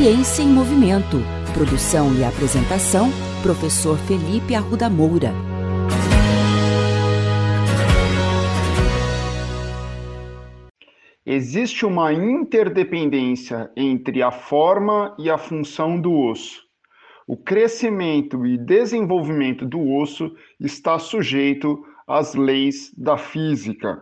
Ciência em Movimento. Produção e apresentação, professor Felipe Arruda Moura. Existe uma interdependência entre a forma e a função do osso. O crescimento e desenvolvimento do osso está sujeito às leis da física.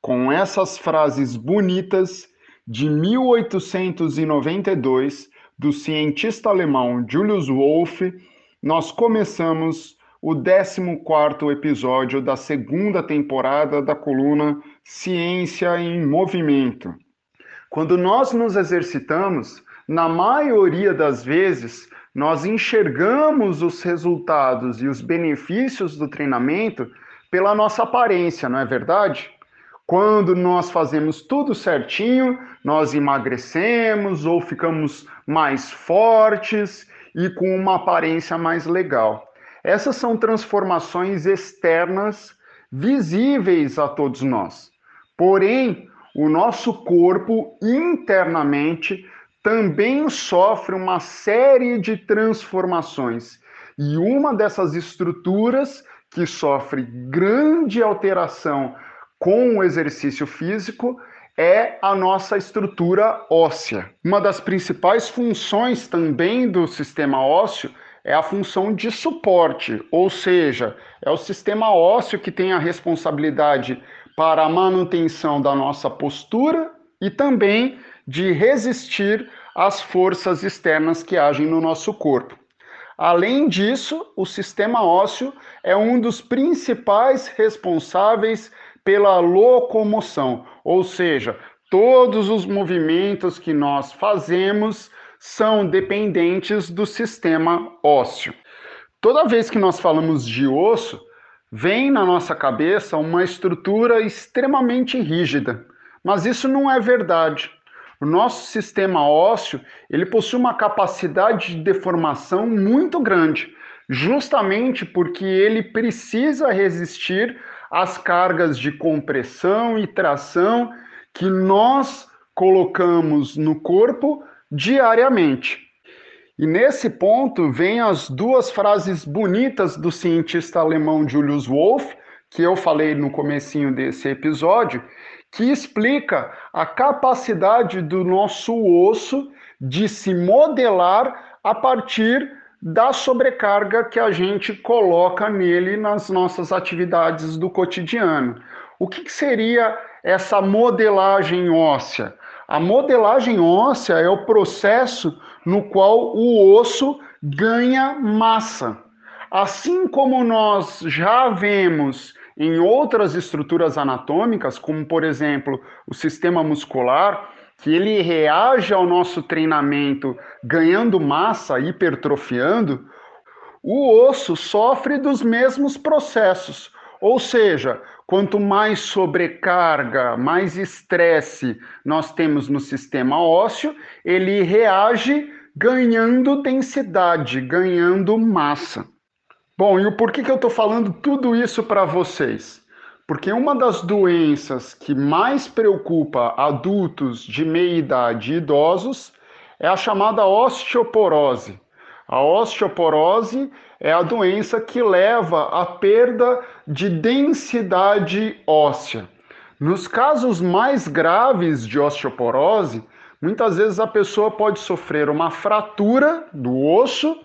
Com essas frases bonitas, de 1892, do cientista alemão Julius Wolff, nós começamos o 14º episódio da segunda temporada da coluna Ciência em Movimento. Quando nós nos exercitamos, na maioria das vezes, nós enxergamos os resultados e os benefícios do treinamento pela nossa aparência, não é verdade? Quando nós fazemos tudo certinho, nós emagrecemos ou ficamos mais fortes e com uma aparência mais legal. Essas são transformações externas visíveis a todos nós. Porém, o nosso corpo internamente também sofre uma série de transformações. E uma dessas estruturas que sofre grande alteração com o exercício físico é a nossa estrutura óssea. Uma das principais funções também do sistema ósseo é a função de suporte, ou seja, é o sistema ósseo que tem a responsabilidade para a manutenção da nossa postura e também de resistir às forças externas que agem no nosso corpo. Além disso, o sistema ósseo é um dos principais responsáveis pela locomoção, ou seja, todos os movimentos que nós fazemos são dependentes do sistema ósseo. Toda vez que nós falamos de osso, vem na nossa cabeça uma estrutura extremamente rígida, mas isso não é verdade. O nosso sistema ósseo, ele possui uma capacidade de deformação muito grande, justamente porque ele precisa resistir as cargas de compressão e tração que nós colocamos no corpo diariamente. E nesse ponto vem as duas frases bonitas do cientista alemão Julius Wolff, que eu falei no comecinho desse episódio, que explica a capacidade do nosso osso de se modelar a partir da sobrecarga que a gente coloca nele nas nossas atividades do cotidiano. O que, que seria essa modelagem óssea? A modelagem óssea é o processo no qual o osso ganha massa. Assim como nós já vemos em outras estruturas anatômicas, como por exemplo o sistema muscular, que ele reage ao nosso treinamento ganhando massa, hipertrofiando, o osso sofre dos mesmos processos. Ou seja, quanto mais sobrecarga, mais estresse nós temos no sistema ósseo, ele reage ganhando densidade, ganhando massa. Bom, e o porquê que eu estou falando tudo isso para vocês? Porque uma das doenças que mais preocupa adultos de meia idade e idosos é a chamada osteoporose. A osteoporose é a doença que leva à perda de densidade óssea. Nos casos mais graves de osteoporose, muitas vezes a pessoa pode sofrer uma fratura do osso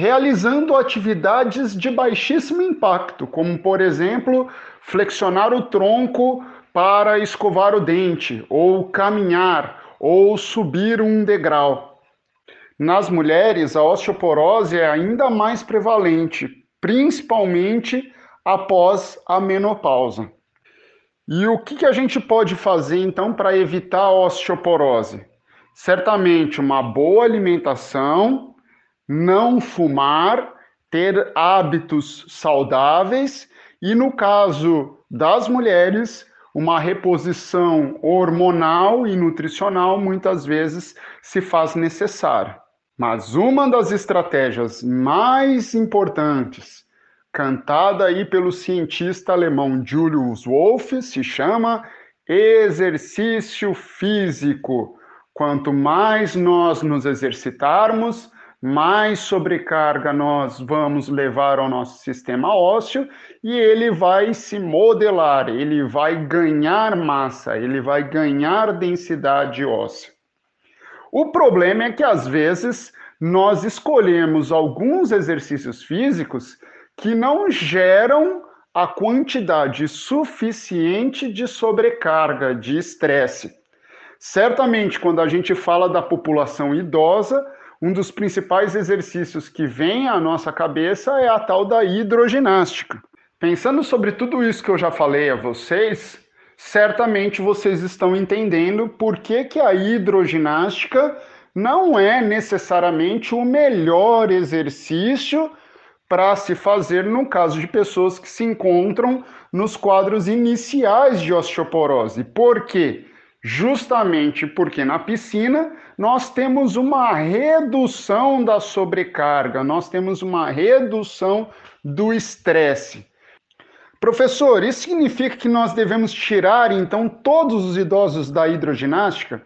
realizando atividades de baixíssimo impacto, como por exemplo flexionar o tronco para escovar o dente, ou caminhar, ou subir um degrau. Nas mulheres, a osteoporose é ainda mais prevalente, principalmente após a menopausa. E o que, a gente pode fazer então para evitar a osteoporose? Certamente uma boa alimentação, não fumar, ter hábitos saudáveis e no caso das mulheres, uma reposição hormonal e nutricional muitas vezes se faz necessária. Mas uma das estratégias mais importantes, cantada aí pelo cientista alemão Julius Wolff, se chama exercício físico. Quanto mais nós nos exercitarmos, mais sobrecarga nós vamos levar ao nosso sistema ósseo e ele vai se modelar, ele vai ganhar massa, ele vai ganhar densidade óssea. O problema é que às vezes nós escolhemos alguns exercícios físicos que não geram a quantidade suficiente de sobrecarga, de estresse. Certamente, quando a gente fala da população idosa, um dos principais exercícios que vem à nossa cabeça é a tal da hidroginástica. Pensando sobre tudo isso que eu já falei a vocês, certamente vocês estão entendendo por que, que a hidroginástica não é necessariamente o melhor exercício para se fazer no caso de pessoas que se encontram nos quadros iniciais de osteoporose. Por quê? Justamente porque na piscina nós temos uma redução da sobrecarga, nós temos uma redução do estresse. Professor, isso significa que nós devemos tirar então todos os idosos da hidroginástica?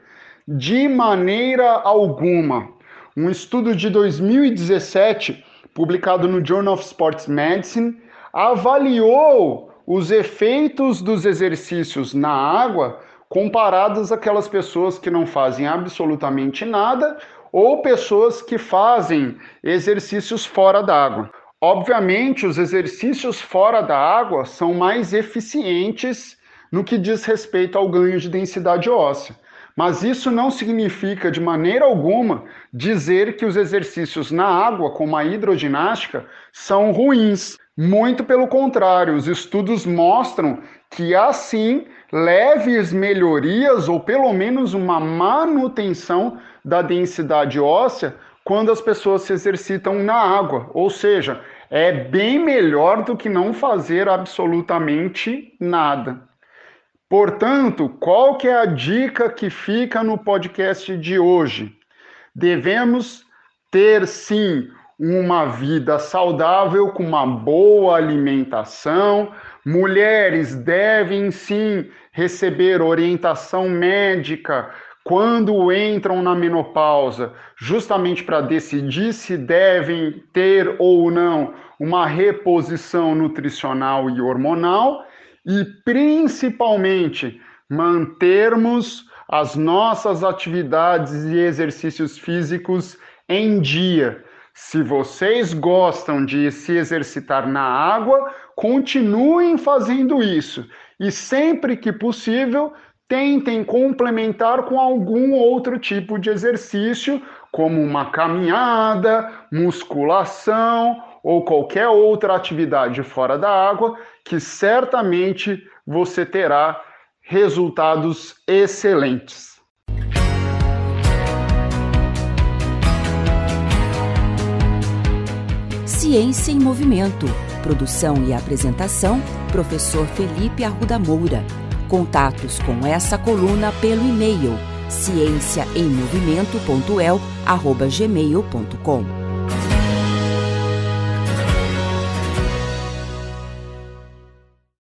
De maneira alguma. Um estudo de 2017, publicado no Journal of Sports Medicine, avaliou os efeitos dos exercícios na água comparados àquelas pessoas que não fazem absolutamente nada ou pessoas que fazem exercícios fora d'água. Obviamente, os exercícios fora da água são mais eficientes no que diz respeito ao ganho de densidade óssea. Mas isso não significa de maneira alguma dizer que os exercícios na água, como a hidroginástica, são ruins. Muito pelo contrário, os estudos mostram que há sim leves melhorias ou pelo menos uma manutenção da densidade óssea quando as pessoas se exercitam na água, ou seja, é bem melhor do que não fazer absolutamente nada. Portanto, qual que é a dica que fica no podcast de hoje? Devemos ter sim uma vida saudável com uma boa alimentação. Mulheres devem sim receber orientação médica quando entram na menopausa, justamente para decidir se devem ter ou não uma reposição nutricional e hormonal e principalmente mantermos as nossas atividades e exercícios físicos em dia. Se vocês gostam de se exercitar na água, continuem fazendo isso e sempre que possível tentem complementar com algum outro tipo de exercício, como uma caminhada, musculação ou qualquer outra atividade fora da água, que certamente você terá resultados excelentes. Ciência em Movimento. Produção e apresentação: Professor Felipe Arruda Moura. Contatos com essa coluna pelo e-mail ciênciaemmovimento.el@gmail.com.